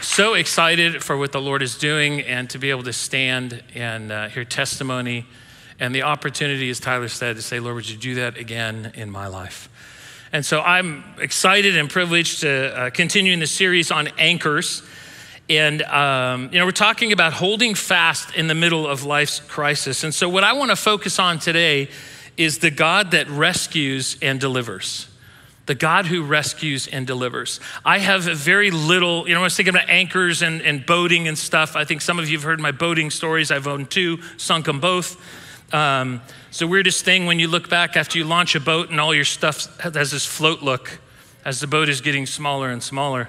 So excited for what the Lord is doing and to be able to stand and uh, hear testimony and the opportunity, as Tyler said, to say, Lord, would you do that again in my life? And so I'm excited and privileged to uh, continue in the series on anchors. And, um, you know, we're talking about holding fast in the middle of life's crisis. And so, what I want to focus on today is the God that rescues and delivers the God who rescues and delivers. I have very little, you know, I was thinking about anchors and, and boating and stuff. I think some of you have heard my boating stories. I've owned two, sunk them both. Um, it's the weirdest thing when you look back after you launch a boat and all your stuff has this float look as the boat is getting smaller and smaller.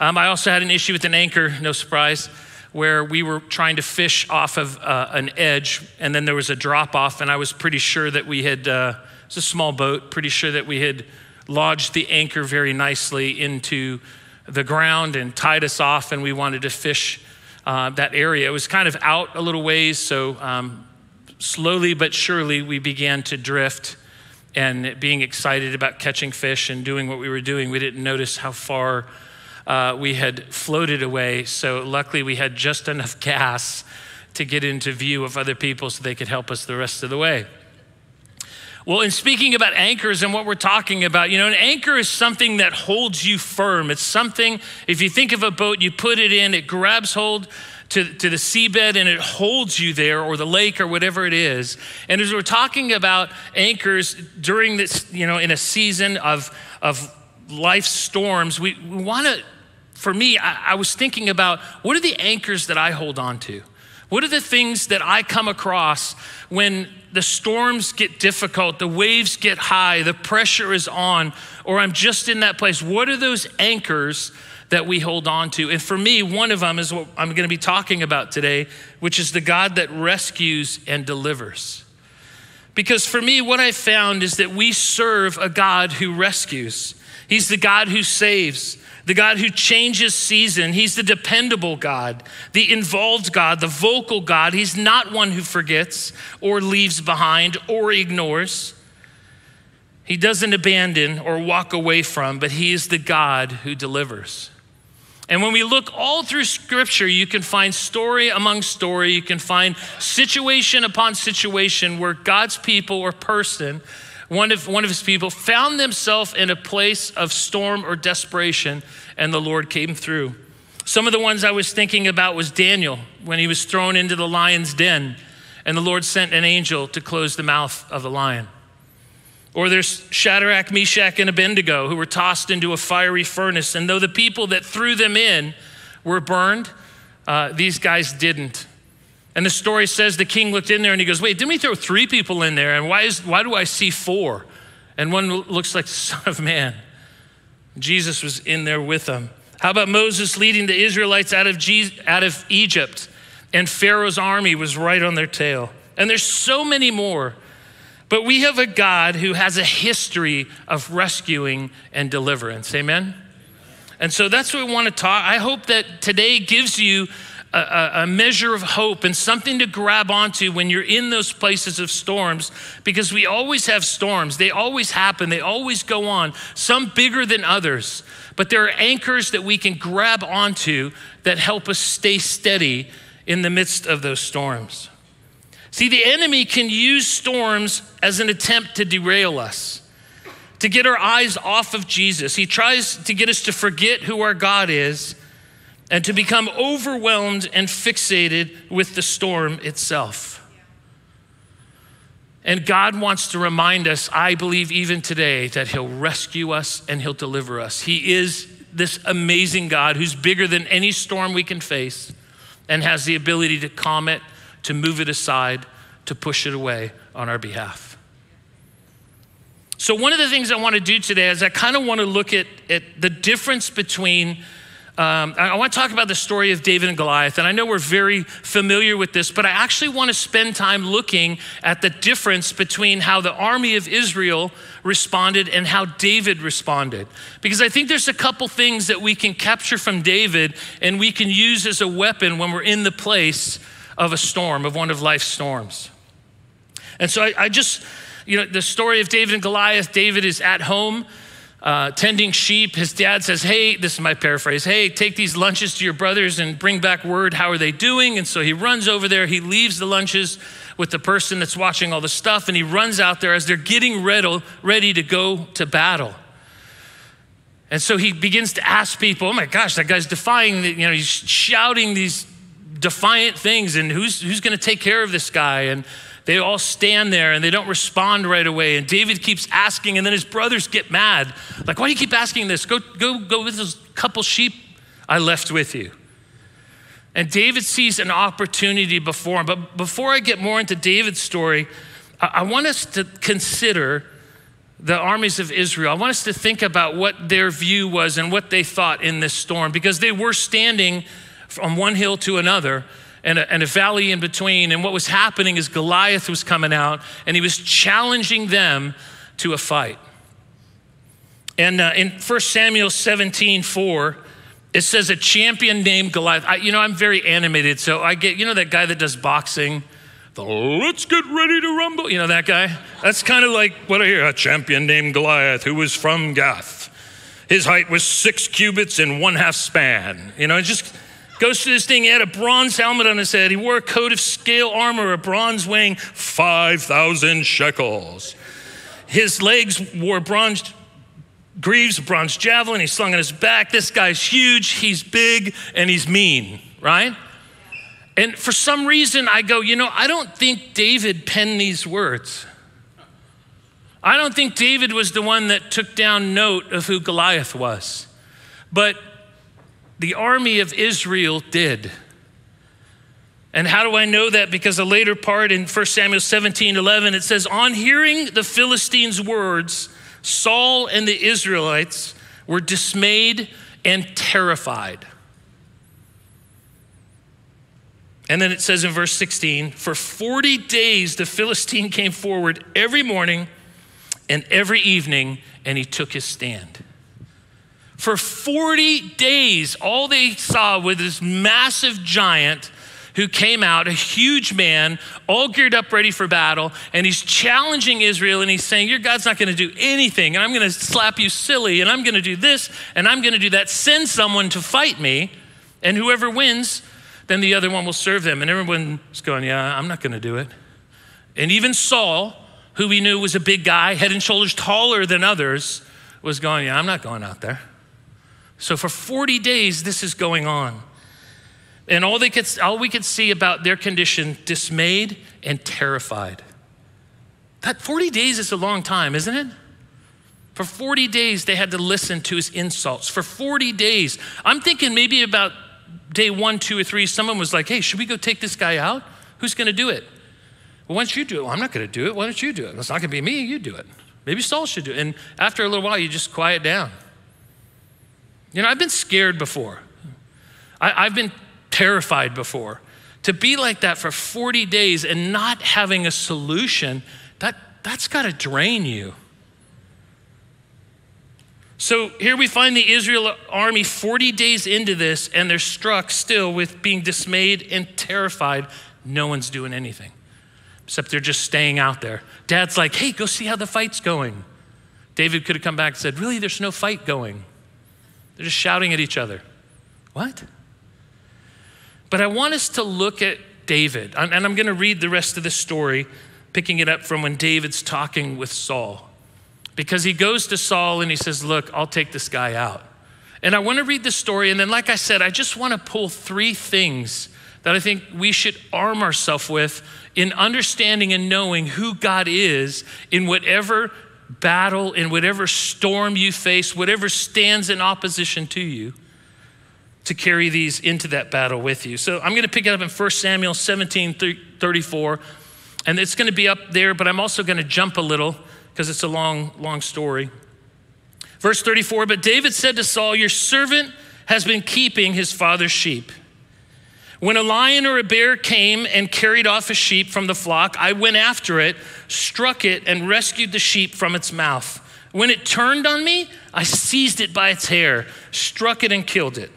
Um, I also had an issue with an anchor, no surprise, where we were trying to fish off of uh, an edge and then there was a drop off, and I was pretty sure that we had, uh, it's a small boat, pretty sure that we had lodged the anchor very nicely into the ground and tied us off, and we wanted to fish uh, that area. It was kind of out a little ways, so um, slowly but surely we began to drift and being excited about catching fish and doing what we were doing. We didn't notice how far uh, we had floated away, so luckily we had just enough gas to get into view of other people so they could help us the rest of the way. Well, in speaking about anchors and what we're talking about, you know, an anchor is something that holds you firm. It's something, if you think of a boat, you put it in, it grabs hold to, to the seabed and it holds you there, or the lake, or whatever it is. And as we're talking about anchors during this, you know, in a season of, of life storms, we, we want to, for me, I, I was thinking about what are the anchors that I hold on to? What are the things that I come across when the storms get difficult, the waves get high, the pressure is on, or I'm just in that place? What are those anchors that we hold on to? And for me, one of them is what I'm going to be talking about today, which is the God that rescues and delivers. Because for me, what I found is that we serve a God who rescues. He's the God who saves the God who changes season. He's the dependable God, the involved God, the vocal God. He's not one who forgets or leaves behind or ignores. He doesn't abandon or walk away from, but He is the God who delivers. And when we look all through Scripture, you can find story among story, you can find situation upon situation where God's people or person one of, one of his people found themselves in a place of storm or desperation, and the Lord came through. Some of the ones I was thinking about was Daniel when he was thrown into the lion's den, and the Lord sent an angel to close the mouth of the lion. Or there's Shadrach, Meshach, and Abednego who were tossed into a fiery furnace, and though the people that threw them in were burned, uh, these guys didn't. And the story says the king looked in there and he goes, Wait, didn't we throw three people in there? And why, is, why do I see four? And one looks like the Son of Man. Jesus was in there with them. How about Moses leading the Israelites out of, Je- out of Egypt? And Pharaoh's army was right on their tail. And there's so many more. But we have a God who has a history of rescuing and deliverance. Amen? And so that's what we want to talk. I hope that today gives you a, a, measure of hope and something to grab onto when you're in those places of storms because we always have storms. They always happen, they always go on, some bigger than others. But there are anchors that we can grab onto that help us stay steady in the midst of those storms. See, the enemy can use storms as an attempt to derail us, to get our eyes off of Jesus. He tries to get us to forget who our God is and to become overwhelmed and fixated with the storm itself. And God wants to remind us, I believe even today, that He'll rescue us and He'll deliver us. He is this amazing God who's bigger than any storm we can face and has the ability to calm it, to move it aside, to push it away on our behalf. So, one of the things I want to do today is I kind of want to look at, at the difference between um, I want to talk about the story of David and Goliath. And I know we're very familiar with this, but I actually want to spend time looking at the difference between how the army of Israel responded and how David responded. Because I think there's a couple things that we can capture from David and we can use as a weapon when we're in the place of a storm, of one of life's storms. And so I, I just, you know, the story of David and Goliath, David is at home. Uh, tending sheep. His dad says, Hey, this is my paraphrase, hey, take these lunches to your brothers and bring back word. How are they doing? And so he runs over there. He leaves the lunches with the person that's watching all the stuff, and he runs out there as they're getting ready, ready to go to battle. And so he begins to ask people, oh my gosh, that guy's defying, the, you know, he's shouting these defiant things, and who's, who's going to take care of this guy? And they all stand there and they don't respond right away. And David keeps asking, and then his brothers get mad. Like, why do you keep asking this? Go, go, go with those couple sheep I left with you. And David sees an opportunity before him. But before I get more into David's story, I want us to consider the armies of Israel. I want us to think about what their view was and what they thought in this storm because they were standing from one hill to another and a, and a, valley in between. And what was happening is Goliath was coming out and he was challenging them to a fight. And uh, in 1 Samuel 17 4, it says a champion named Goliath. I, you know, I'm very animated, so I get, you know, that guy that does boxing? The let's get ready to rumble. You know that guy? That's kind of like what I hear a champion named Goliath who was from Gath. His height was six cubits and one half span. You know, just goes through this thing. He had a bronze helmet on his head. He wore a coat of scale armor, a bronze weighing 5,000 shekels. His legs wore bronze greaves, a bronze javelin. He slung on his back. This guy's huge, he's big, and he's mean, right? And for some reason, I go, you know, I don't think David penned these words. I don't think David was the one that took down note of who Goliath was. But the army of Israel did. And how do I know that? Because a later part in 1 Samuel 17 11, it says, On hearing the Philistines' words, Saul and the Israelites were dismayed and terrified. And then it says in verse 16, For 40 days the Philistine came forward every morning and every evening, and he took his stand. For 40 days, all they saw was this massive giant who came out, a huge man, all geared up, ready for battle, and he's challenging Israel and he's saying, Your God's not going to do anything, and I'm going to slap you silly, and I'm going to do this, and I'm going to do that. Send someone to fight me, and whoever wins, then the other one will serve them. And everyone's going, Yeah, I'm not going to do it. And even Saul, who we knew was a big guy, head and shoulders taller than others, was going, Yeah, I'm not going out there. So for 40 days, this is going on. And all, they could, all we could see about their condition, dismayed and terrified. That 40 days is a long time, isn't it? For 40 days, they had to listen to his insults. For 40 days. I'm thinking maybe about day one, two, or three, someone was like, hey, should we go take this guy out? Who's going to do it? Well, why don't you do it? Well, I'm not going to do it. Why don't you do it? It's not going to be me. You do it. Maybe Saul should do it. And after a little while, you just quiet down. You know, I've been scared before. I, have been terrified before. To be like that for 40 days and not having a solution, that, that's got to drain you. So here we find the Israel army 40 days into this, and they're struck still with being dismayed and terrified. No one's doing anything, except they're just staying out there. Dad's like, hey, go see how the fight's going. David could have come back and said, really, there's no fight going. They're just shouting at each other. What? But I want us to look at David, and I'm going to read the rest of the story, picking it up from when David's talking with Saul. Because he goes to Saul and he says, Look, I'll take this guy out. And I want to read the story, and then, like I said, I just want to pull three things that I think we should arm ourselves with in understanding and knowing who God is in whatever battle, in whatever storm you face, whatever stands in opposition to you to carry these into that battle with you. So I'm going to pick it up in 1 Samuel 17 34, and it's going to be up there, but I'm also going to jump a little because it's a long, long story. Verse 34 But David said to Saul, Your servant has been keeping his father's sheep. When a lion or a bear came and carried off a sheep from the flock, I went after it, struck it, and rescued the sheep from its mouth. When it turned on me, I seized it by its hair, struck it, and killed it.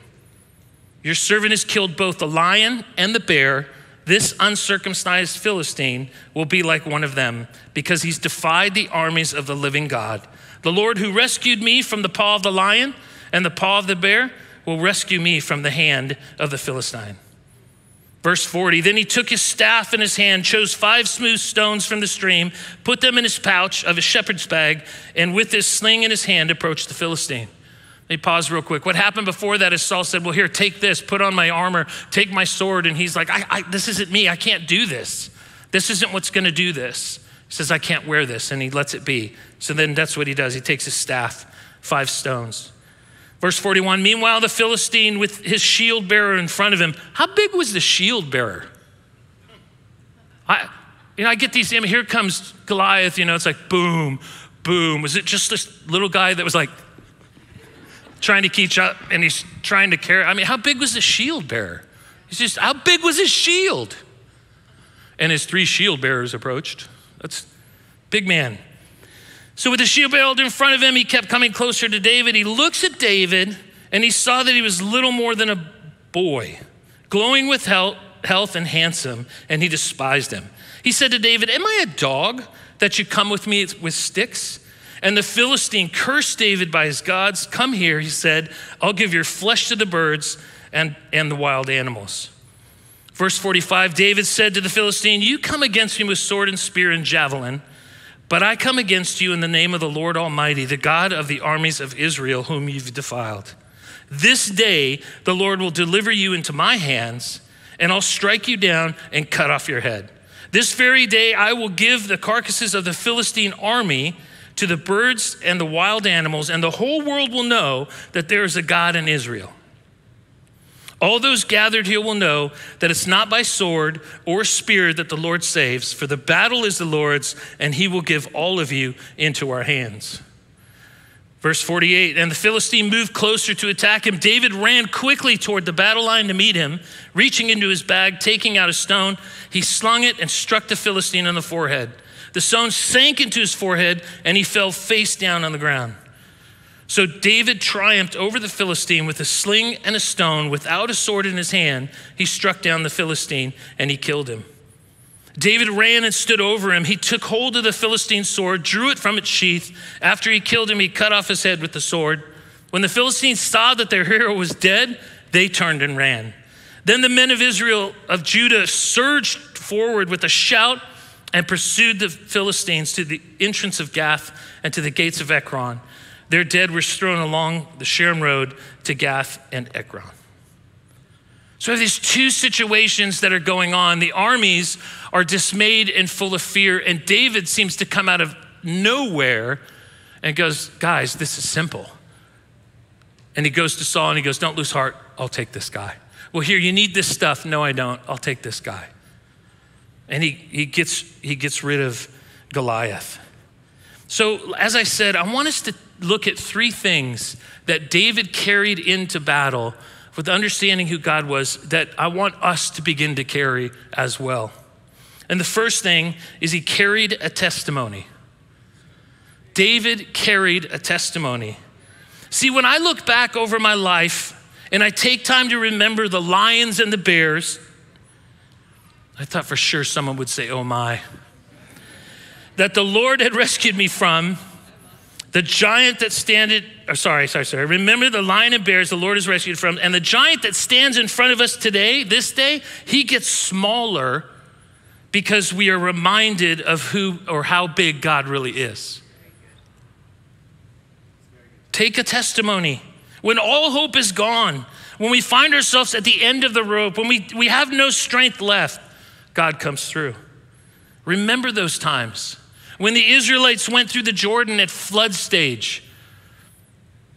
Your servant has killed both the lion and the bear. This uncircumcised Philistine will be like one of them because he's defied the armies of the living God. The Lord who rescued me from the paw of the lion and the paw of the bear will rescue me from the hand of the Philistine. Verse 40 Then he took his staff in his hand, chose five smooth stones from the stream, put them in his pouch of his shepherd's bag, and with his sling in his hand approached the Philistine. Me pause real quick. What happened before that is Saul said, Well, here, take this, put on my armor, take my sword. And he's like, I, I, This isn't me. I can't do this. This isn't what's going to do this. He says, I can't wear this. And he lets it be. So then that's what he does. He takes his staff, five stones. Verse 41 Meanwhile, the Philistine with his shield bearer in front of him. How big was the shield bearer? I, you know, I get these, I mean, here comes Goliath, you know, it's like boom, boom. Was it just this little guy that was like trying to catch up and he's trying to carry? I mean, how big was the shield bearer? He's just, how big was his shield? And his three shield bearers approached. That's big man. So, with the shield in front of him, he kept coming closer to David. He looks at David and he saw that he was little more than a boy, glowing with health and handsome, and he despised him. He said to David, Am I a dog that you come with me with sticks? And the Philistine cursed David by his gods. Come here, he said, I'll give your flesh to the birds and, and the wild animals. Verse 45 David said to the Philistine, You come against me with sword and spear and javelin. But I come against you in the name of the Lord Almighty, the God of the armies of Israel, whom you've defiled. This day the Lord will deliver you into my hands, and I'll strike you down and cut off your head. This very day I will give the carcasses of the Philistine army to the birds and the wild animals, and the whole world will know that there is a God in Israel. All those gathered here will know that it's not by sword or spear that the Lord saves, for the battle is the Lord's, and he will give all of you into our hands. Verse 48 And the Philistine moved closer to attack him. David ran quickly toward the battle line to meet him. Reaching into his bag, taking out a stone, he slung it and struck the Philistine on the forehead. The stone sank into his forehead, and he fell face down on the ground. So David triumphed over the Philistine with a sling and a stone. Without a sword in his hand, he struck down the Philistine and he killed him. David ran and stood over him. He took hold of the Philistine's sword, drew it from its sheath. After he killed him, he cut off his head with the sword. When the Philistines saw that their hero was dead, they turned and ran. Then the men of Israel, of Judah, surged forward with a shout and pursued the Philistines to the entrance of Gath and to the gates of Ekron. Their dead were strewn along the Sharon Road to Gath and Ekron. So, we have these two situations that are going on. The armies are dismayed and full of fear, and David seems to come out of nowhere and goes, Guys, this is simple. And he goes to Saul and he goes, Don't lose heart, I'll take this guy. Well, here, you need this stuff. No, I don't. I'll take this guy. And he, he, gets, he gets rid of Goliath. So, as I said, I want us to look at three things that David carried into battle with understanding who God was that I want us to begin to carry as well. And the first thing is he carried a testimony. David carried a testimony. See, when I look back over my life and I take time to remember the lions and the bears, I thought for sure someone would say, Oh my, that the Lord had rescued me from the giant that standeth, uh, or sorry, sorry, sorry. Remember the lion and bears the Lord has rescued from, and the giant that stands in front of us today, this day, he gets smaller because we are reminded of who or how big God really is. Take a testimony. When all hope is gone, when we find ourselves at the end of the rope, when we, we have no strength left, God comes through. Remember those times. When the Israelites went through the Jordan at flood stage,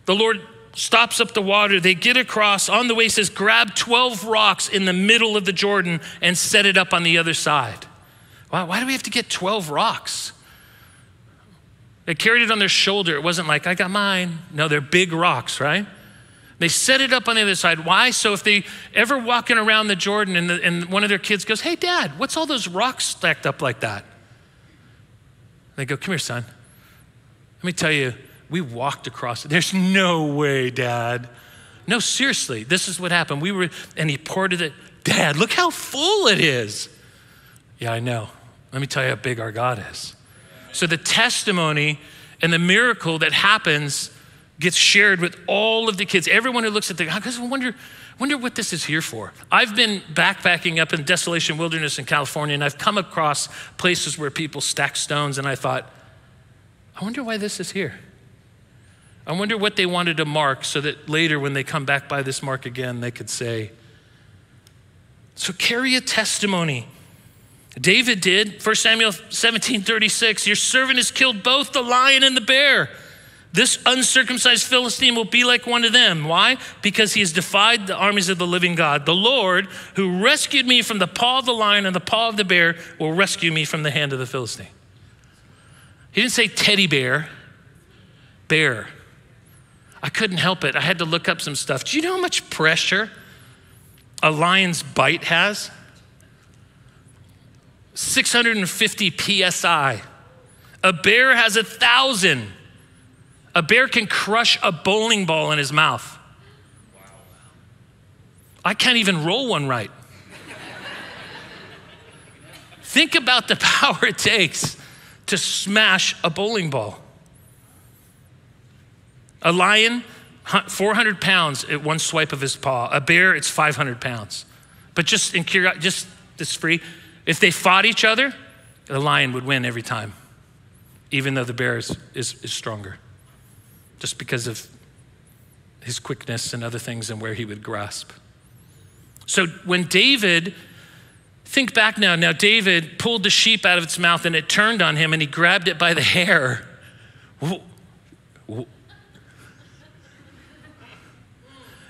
the Lord stops up the water. They get across. On the way, says, grab 12 rocks in the middle of the Jordan and set it up on the other side. Why, why do we have to get 12 rocks? They carried it on their shoulder. It wasn't like, I got mine. No, they're big rocks, right? They set it up on the other side. Why? So if they ever walking around the Jordan and, the, and one of their kids goes, Hey, dad, what's all those rocks stacked up like that? They go, Come here, son. Let me tell you, we walked across it. There's no way, Dad. No, seriously, this is what happened. We were, and he ported it. Dad, look how full it is. Yeah, I know. Let me tell you how big our God is. So the testimony And the miracle that happens gets shared with all of the kids. Everyone who looks at the, I just wonder, wonder what this is here for. I've been backpacking up in Desolation Wilderness in California, and I've come across places where people stack stones, and I thought, I wonder why this is here. I wonder what they wanted to mark so that later, when they come back by this mark again, they could say, So carry a testimony. David did, 1 Samuel 17 36, your servant has killed both the lion and the bear. This uncircumcised Philistine will be like one of them. Why? Because he has defied the armies of the living God. The Lord, who rescued me from the paw of the lion and the paw of the bear, will rescue me from the hand of the Philistine. He didn't say teddy bear, bear. I couldn't help it. I had to look up some stuff. Do you know how much pressure a lion's bite has? 650 psi. A bear has a thousand. A bear can crush a bowling ball in his mouth. I can't even roll one right. Think about the power it takes to smash a bowling ball. A lion, 400 pounds at one swipe of his paw. A bear, it's 500 pounds. But just in curiosity, just this free, if they fought each other, the lion would win every time, even though the bear is, is, is stronger just because of his quickness and other things and where he would grasp. So when David, think back now, now David pulled the sheep out of its mouth and it turned on him and he grabbed it by the hair.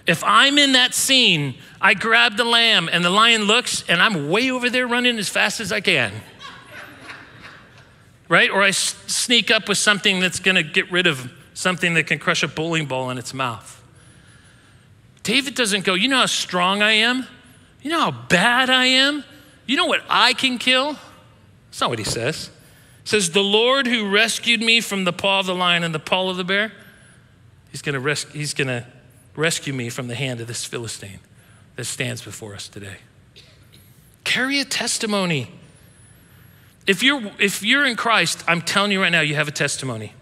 If I'm in that scene, I grab the lamb and the lion looks and I'm way over there running as fast as I can. right? Or I sneak up with something that's gonna get rid of something that can crush a bowling ball in its mouth. David doesn't go, You know how strong I am? You know how bad I am? You know what I can kill? That's not what he says. He says, The Lord who rescued me from the paw of the lion and the paw of the bear, he's going res- to rescue me from the hand of this Philistine that stands before us today. Carry a testimony. If you're, if you're in Christ, I'm telling you right now, you have a testimony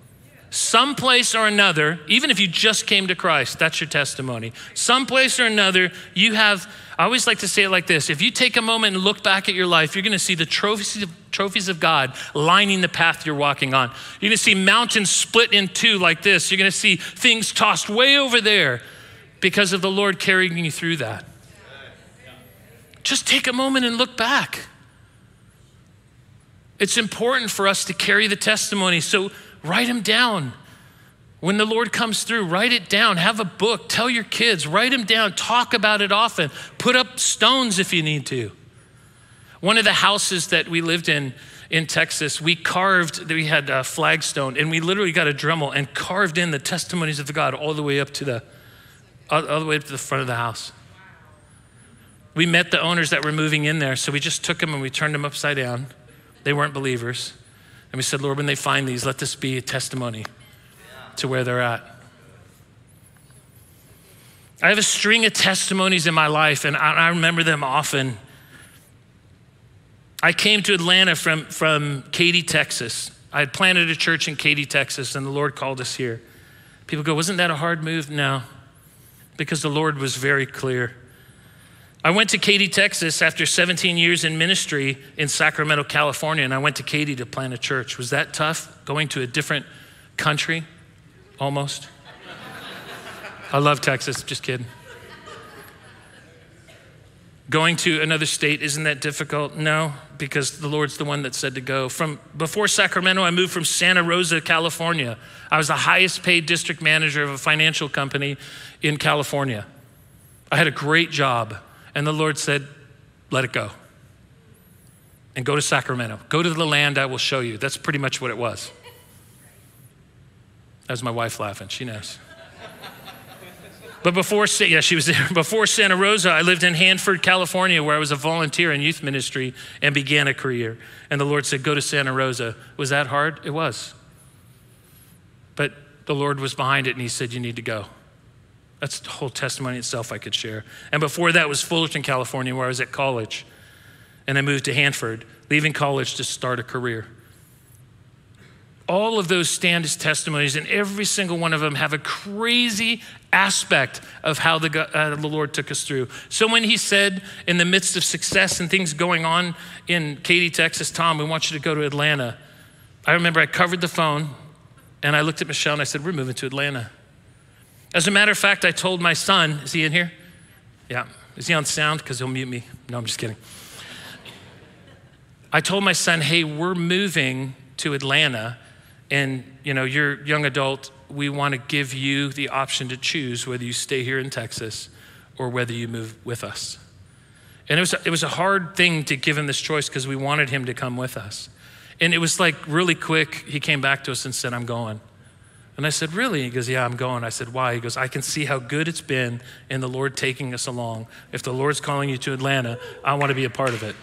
someplace or another, even if you just came to Christ, that's your testimony. Someplace or another, you have, I always like to say it like this if you take a moment and look back at your life, you're gonna see the trophies of, trophies of God lining the path you're walking on. You're gonna see mountains split in two like this. You're gonna see things tossed way over there because of the Lord carrying you through that. Just take a moment and look back. It's important for us to carry the testimony. So, Write them down. When the Lord comes through, write it down. Have a book. Tell your kids. Write them down. Talk about it often. Put up stones if you need to. One of the houses that we lived in in Texas, we carved, we had a flagstone, and we literally got a Dremel and carved in the testimonies of the God all the way up to the, all, the way up to the front of the house. We met the owners that were moving in there, so we just took them and we turned them upside down. They weren't believers. And we said, Lord, when they find these, let this be a testimony to where they're at. I have a string of testimonies in my life, and I, remember them often. I came to Atlanta from, from Katy, Texas. I had planted a church in Katy, Texas, and the Lord called us here. People go, Wasn't that a hard move? No, because the Lord was very clear. I went to Katy, Texas after 17 years in ministry in Sacramento, California, and I went to Katy to plant a church. Was that tough going to a different country? Almost. I love Texas, just kidding. Going to another state, isn't that difficult? No, because the Lord's the one that said to go. From before Sacramento, I moved from Santa Rosa, California. I was the highest paid district manager of a financial company in California. I had a great job. And the Lord said, Let it go. And go to Sacramento. Go to the land I will show you. That's pretty much what it was. That was my wife laughing. She knows. But before, yeah, she was there. Before Santa Rosa, I lived in Hanford, California, where I was a volunteer in youth ministry and began a career. And the Lord said, Go to Santa Rosa. Was that hard? It was. But the Lord was behind it and He said, You need to go. That's the whole testimony itself I could share. And before that was Fullerton, California, where I was at college. And I moved to Hanford, leaving college to start a career. all of those stand as testimonies, and every single one of them have a crazy aspect of how the, uh, the Lord took us through. So when he said, in the midst of success and things going on in Katy, Texas, Tom, we want you to go to Atlanta. I remember I covered the phone and I looked at Michelle and I said, We're moving to Atlanta. As a matter of fact, I told my son, is he in here? Yeah. Is he on sound? Because he'll mute me. No, I'm just kidding. I told my son, hey, we're moving to Atlanta, and you know, you're young adult, we want to give you the option to choose whether you stay here in Texas or whether you move with us. And it was, it was a hard thing to give him this choice because we wanted him to come with us. And it was like really quick, he came back to us and said, I'm going. And I said, Really? He goes, Yeah, I'm going. I said, Why? He goes, I can see how good it's been in the Lord taking us along. If the Lord's calling you to Atlanta, I want to be a part of it.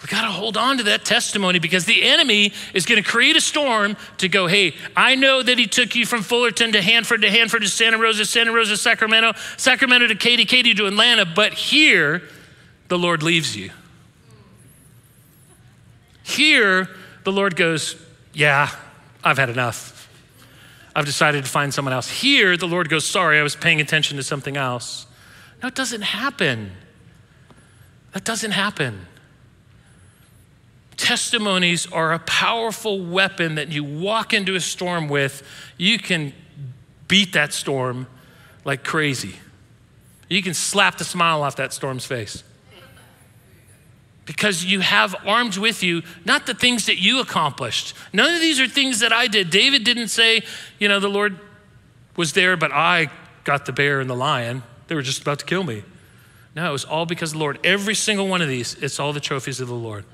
We got to hold on to that testimony because the enemy is going to create a storm to go, hey, I know that he took you from Fullerton to Hanford to Hanford to Santa Rosa, Santa Rosa, Sacramento, Sacramento to Katy, Katy to Atlanta, but here the Lord leaves you. Here, the Lord goes, Yeah, I've had enough. I've decided to find someone else. Here, the Lord goes, Sorry, I was paying attention to something else. No, it doesn't happen. That doesn't happen. Testimonies are a powerful weapon that you walk into a storm with. You can beat that storm like crazy. You can slap the smile off that storm's face because you have armed with you not the things that you accomplished. None of these are things that I did. David didn't say, you know, the Lord was there, but I got the bear and the lion. They were just about to kill me. No, it was all because of the Lord. Every single one of these, it's all the trophies of the Lord.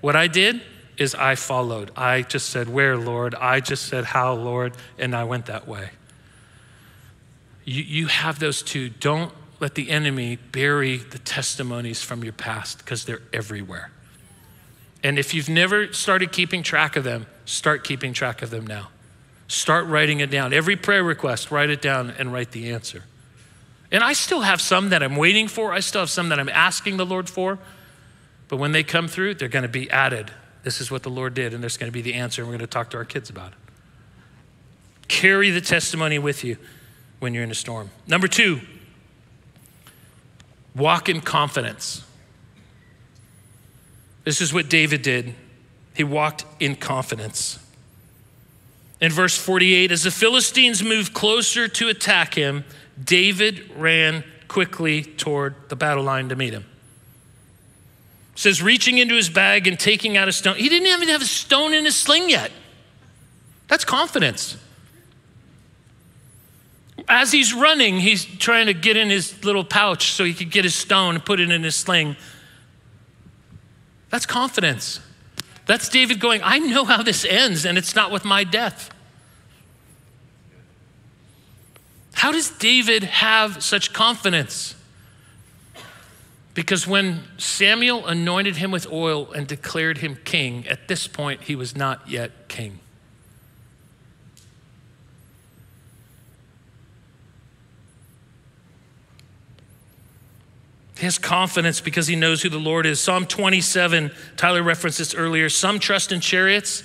What I did is I followed. I just said, Where, Lord? I just said, How, Lord? And I went that way. You, you have those two. Don't let the enemy bury the testimonies from your past because they're everywhere. And if you've never started keeping track of them, start keeping track of them now. Start writing it down. Every prayer request, write it down and write the answer. And I still have some that I'm waiting for. I still have some that I'm asking the Lord for. But when they come through, they're going to be added. This is what the Lord did, and there's going to be the answer, and we're going to talk to our kids about it. Carry the testimony with you when you're in a storm. Number two, Walk in confidence. This is what David did. He walked in confidence. In verse 48, as the Philistines moved closer to attack him, David ran quickly toward the battle line to meet him. It says, reaching into his bag and taking out a stone. He didn't even have a stone in his sling yet. That's confidence as he's running, he's trying to get in his little pouch so he could get his stone and put it in his sling. That's confidence. That's David going, I know how this ends, and it's not with my death. How does David have such confidence? Because when Samuel anointed him with oil and declared him king, at this point he was not yet king. Has confidence because he knows who the Lord is. Psalm 27, Tyler referenced this earlier. Some trust in chariots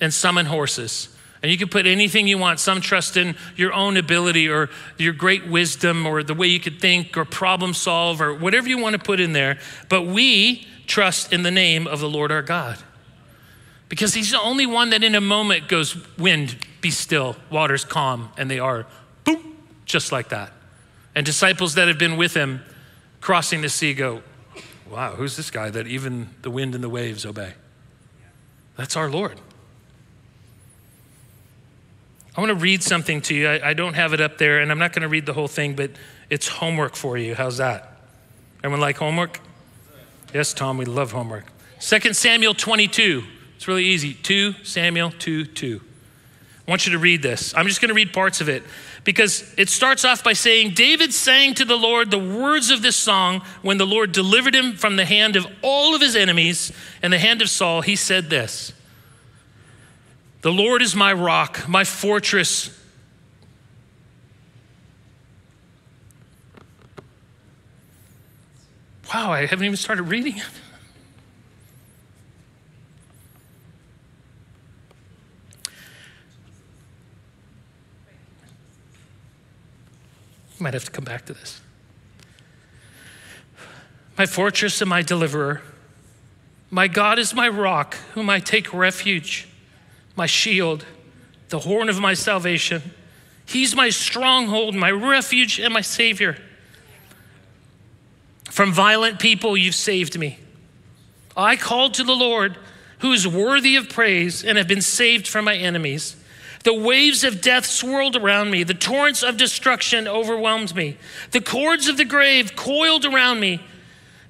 and some in horses. And you can put anything you want. Some trust in your own ability or your great wisdom or the way you could think or problem solve or whatever you want to put in there. But we trust in the name of the Lord our God. Because he's the only one that in a moment goes, wind, be still, waters calm, and they are, boom, just like that. And disciples that have been with him crossing the sea go, wow, who's this guy that even the wind and the waves obey? That's our Lord. I want to read something to you. I, I don't have it up there, and I'm not going to read the whole thing, but it's homework for you. How's that? Everyone like homework? Yes, Tom, we love homework. 2 Samuel 22. It's really easy. 2 Samuel 2 2. I want you to read this. I'm just going to read parts of it because it starts off by saying David sang to the Lord the words of this song when the Lord delivered him from the hand of all of his enemies and the hand of Saul. He said this The Lord is my rock, my fortress. Wow, I haven't even started reading it. Might have to come back to this. My fortress and my deliverer. My God is my rock, whom I take refuge, my shield, the horn of my salvation. He's my stronghold, my refuge, and my Savior. From violent people, you've saved me. I called to the Lord, who is worthy of praise, and have been saved from my enemies. The waves of death swirled around me, the torrents of destruction overwhelmed me, the cords of the grave coiled around me.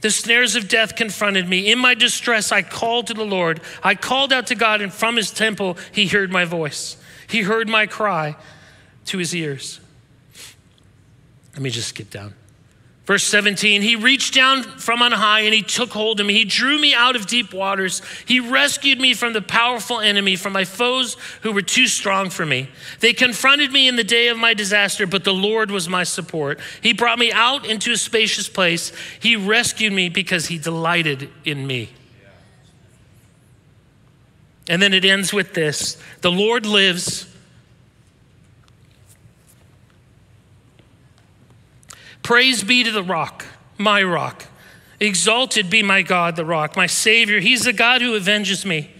The snares of death confronted me. In my distress, I called to the Lord. I called out to God, and from his temple, he heard my voice. He heard my cry to his ears. Let me just skip down. Verse 17, he reached down from on high and he took hold of me. He drew me out of deep waters. He rescued me from the powerful enemy, from my foes who were too strong for me. They confronted me in the day of my disaster, but the Lord was my support. He brought me out into a spacious place. He rescued me because he delighted in me. And then it ends with this The Lord lives. Praise be to the rock, my rock. Exalted be my God, the rock, my Savior. He's the God who avenges me,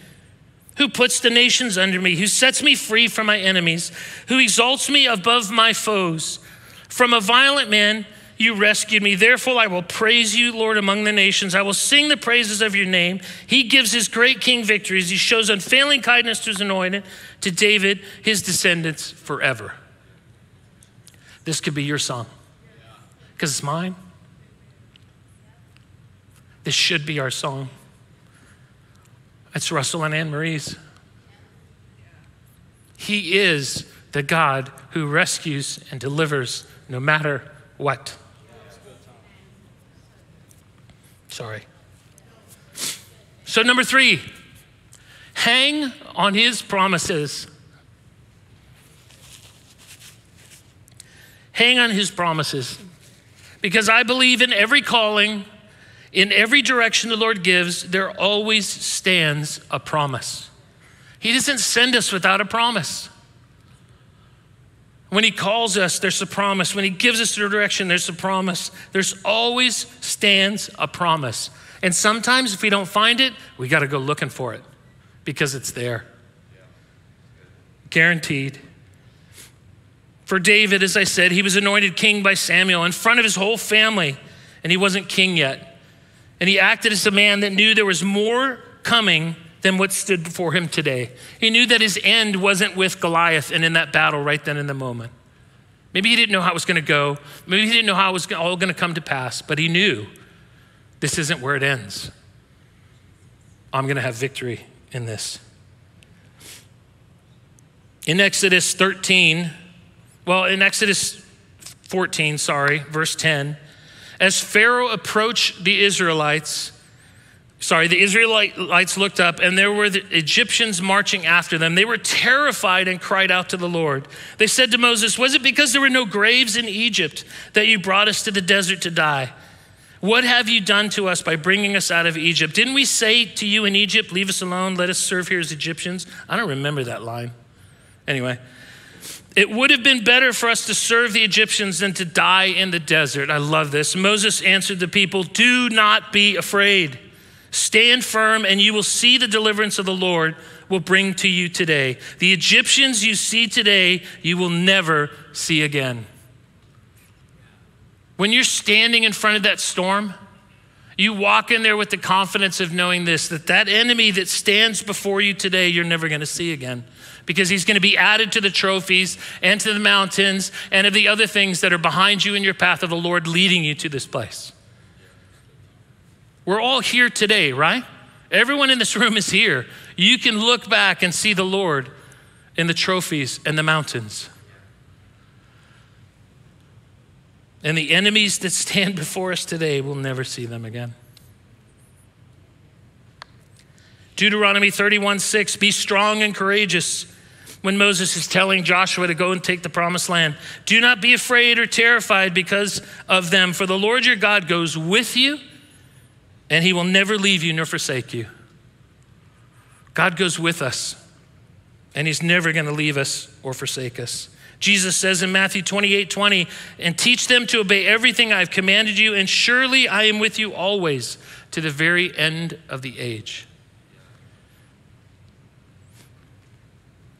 who puts the nations under me, who sets me free from my enemies, who exalts me above my foes. From a violent man, you rescued me. Therefore, I will praise you, Lord, among the nations. I will sing the praises of your name. He gives his great king victories. He shows unfailing kindness to his anointed, to David, his descendants forever. This could be your song because it's mine. This should be our song. It's Russell and Anne Marie's. He is the God who rescues and delivers no matter what. Sorry. So, number three, hang on his promises. Hang on his promises. Because I believe in every calling, in every direction the Lord gives, there always stands a promise. He doesn't send us without a promise. When He calls us, there's a promise. When He gives us the direction, there's a promise. There's always stands a promise. And sometimes if we don't find it, we got to go looking for it because it's there. Guaranteed. For David, as I said, he was anointed king by Samuel in front of his whole family, and he wasn't king yet. And he acted as a man that knew there was more coming than what stood before him today. He knew that his end wasn't with Goliath and in that battle right then in the moment. Maybe he didn't know how it was going to go. Maybe he didn't know how it was all going to come to pass, but he knew this isn't where it ends. I'm going to have victory in this. In Exodus 13, well, in Exodus 14, sorry, verse 10, as Pharaoh approached the Israelites, sorry, the Israelites looked up and there were the Egyptians marching after them. They were terrified and cried out to the Lord. They said to Moses, Was it because there were no graves in Egypt that you brought us to the desert to die? What have you done to us by bringing us out of Egypt? Didn't we say to you in Egypt, Leave us alone, let us serve here as Egyptians? I don't remember that line. Anyway, it would have been better for us to serve the Egyptians than to die in the desert. I love this. Moses answered the people Do not be afraid. Stand firm, and you will see the deliverance of the Lord will bring to you today. The Egyptians you see today, you will never see again. When you're standing in front of that storm, you walk in there with the confidence of knowing this that that enemy that stands before you today, you're never going to see again because he's going to be added to the trophies and to the mountains and of the other things that are behind you in your path of the Lord leading you to this place. We're all here today, right? Everyone in this room is here. You can look back and see the Lord in the trophies and the mountains. And the enemies that stand before us today, we'll never see them again. Deuteronomy 31 6, be strong and courageous when Moses is telling Joshua to go and take the promised land. Do not be afraid or terrified because of them, for the Lord your God goes with you, and he will never leave you nor forsake you. God goes with us. and He's never going to leave us or forsake us. Jesus says in Matthew 28 20, and teach them to obey everything I've commanded you, and surely I am with you always to the very end of the age.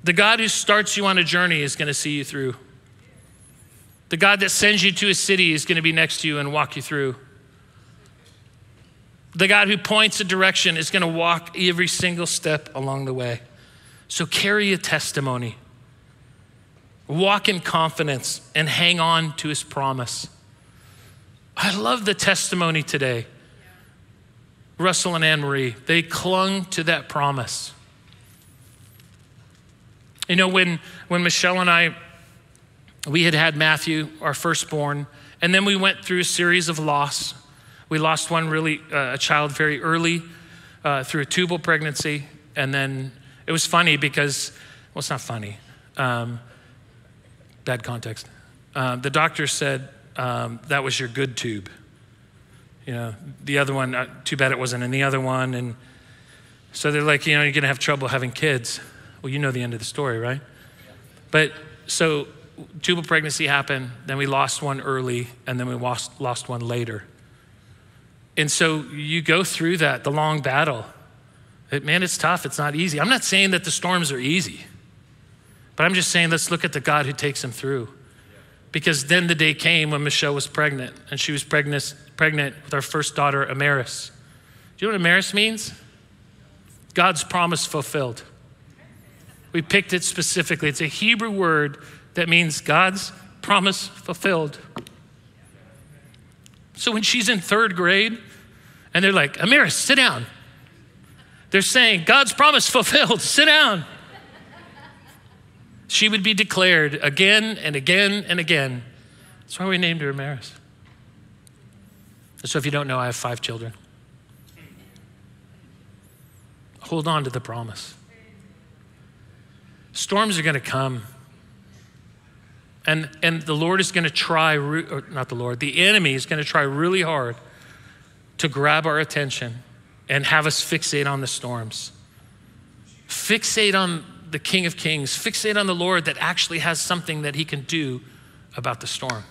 The God who starts you on a journey is going to see you through. The God that sends you to a city is going to be next to you and walk you through. The God who points a direction is going to walk every single step along the way. So carry a testimony. Walk in confidence and hang on to his promise. I love the testimony today. Russell and Anne Marie, they clung to that promise. You know, when, when Michelle and I, we had had Matthew, our firstborn, and then we went through a series of loss. We lost one really, uh, a child very early uh, through a tubal pregnancy. And then it was funny because, well, it's not funny. Um, bad context. Uh, the doctor said um, that was your good tube. You know, the other one, uh, too bad it wasn't in the other one. And so they're like, you know, you're going to have trouble having kids. Well, you know the end of the story, right? But so tubal pregnancy happened, then we lost one early, and then we lost, lost one later. And so you go through that, the long battle. It, man, it's tough. It's not easy. I'm not saying that the storms are easy. But I'm just saying, let's look at the God who takes him through. Because then the day came when Michelle was pregnant, and she was pregnant, pregnant with our first daughter, Amaris. Do you know what Amaris means? God's promise fulfilled. We picked it specifically. It's a Hebrew word that means God's promise fulfilled. So when she's in third grade and they're like, Amaris, sit down. They're saying, God's promise fulfilled, sit down she would be declared again and again and again. That's why we named her Maris. So if you don't know, I have five children. Hold on to the promise. Storms are going to come. And, and the Lord is going to try, or not the Lord, the enemy is going to try really hard to grab our attention and have us fixate on the storms. Fixate on the King of Kings, fixate on the Lord that actually has something that he can do about the storm.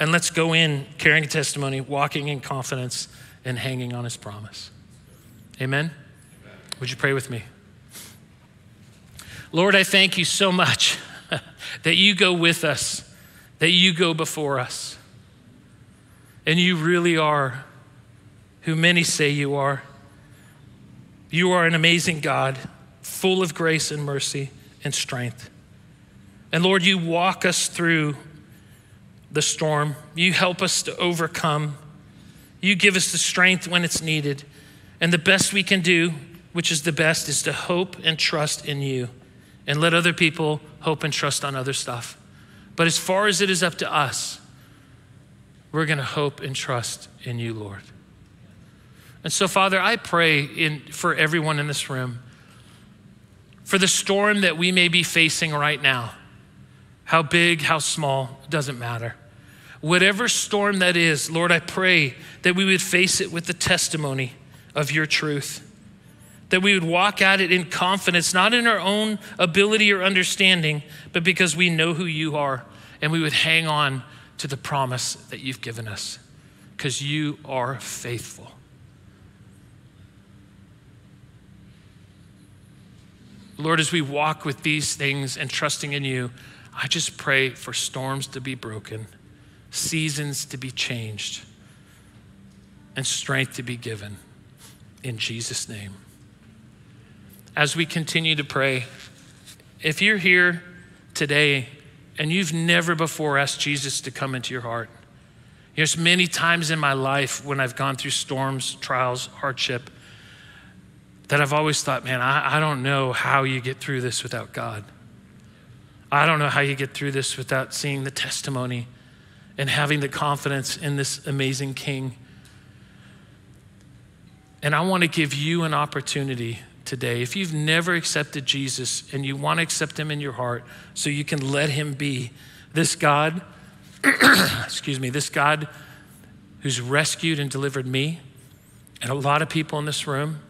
And let's go in carrying a testimony, walking in confidence, and hanging on his promise. Amen? Amen. Would you pray with me? Lord, I thank you so much that you go with us, that you go before us. And you really are who many say you are. You are an amazing God full of grace and mercy and strength. And Lord, you walk us through the storm. You help us to overcome. You give us the strength when it's needed. And the best we can do, which is the best, is to hope and trust in you and let other people hope and trust on other stuff. But as far as it is up to us, we're going to hope and trust in you, Lord. And so, Father, I pray in, for everyone in this room for the storm that we may be facing right now. How big, how small, doesn't matter. Whatever storm that is, Lord, I pray that we would face it with the testimony of your truth. That we would walk at it in confidence, not in our own ability or understanding, but because we know who you are. And we would hang on to the promise that you've given us, because you are faithful. Lord, as we walk with these things and trusting in you, I just pray for storms to be broken, seasons to be changed, and strength to be given. In Jesus' name. As we continue to pray, if you're here today and you've never before asked Jesus to come into your heart, there's many times in my life when I've gone through storms, trials, hardship, that I've always thought, man, I, I don't know how you get through this without God. I don't know how you get through this without seeing the testimony and having the confidence in this amazing King. And I want to give you an opportunity today. If you've never accepted Jesus and you want to accept him in your heart so you can let him be this God, excuse me, this God who's rescued and delivered me and a lot of people in this room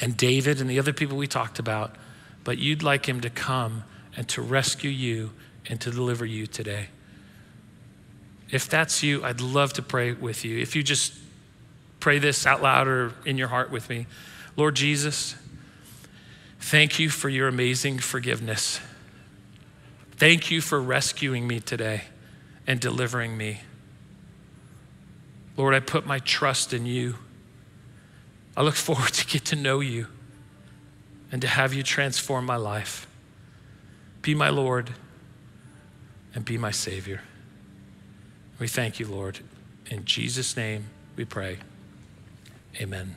and David and the other people we talked about, but you'd like him to come and to rescue you and to deliver you today. If that's you, I'd love to pray with you. If you just pray this out loud or in your heart with me Lord Jesus, thank you for your amazing forgiveness. Thank you for rescuing me today and delivering me. Lord, I put my trust in you. I look forward to get to know you and to have you transform my life. Be my Lord and be my Savior. We thank you, Lord. In Jesus' name we pray. Amen.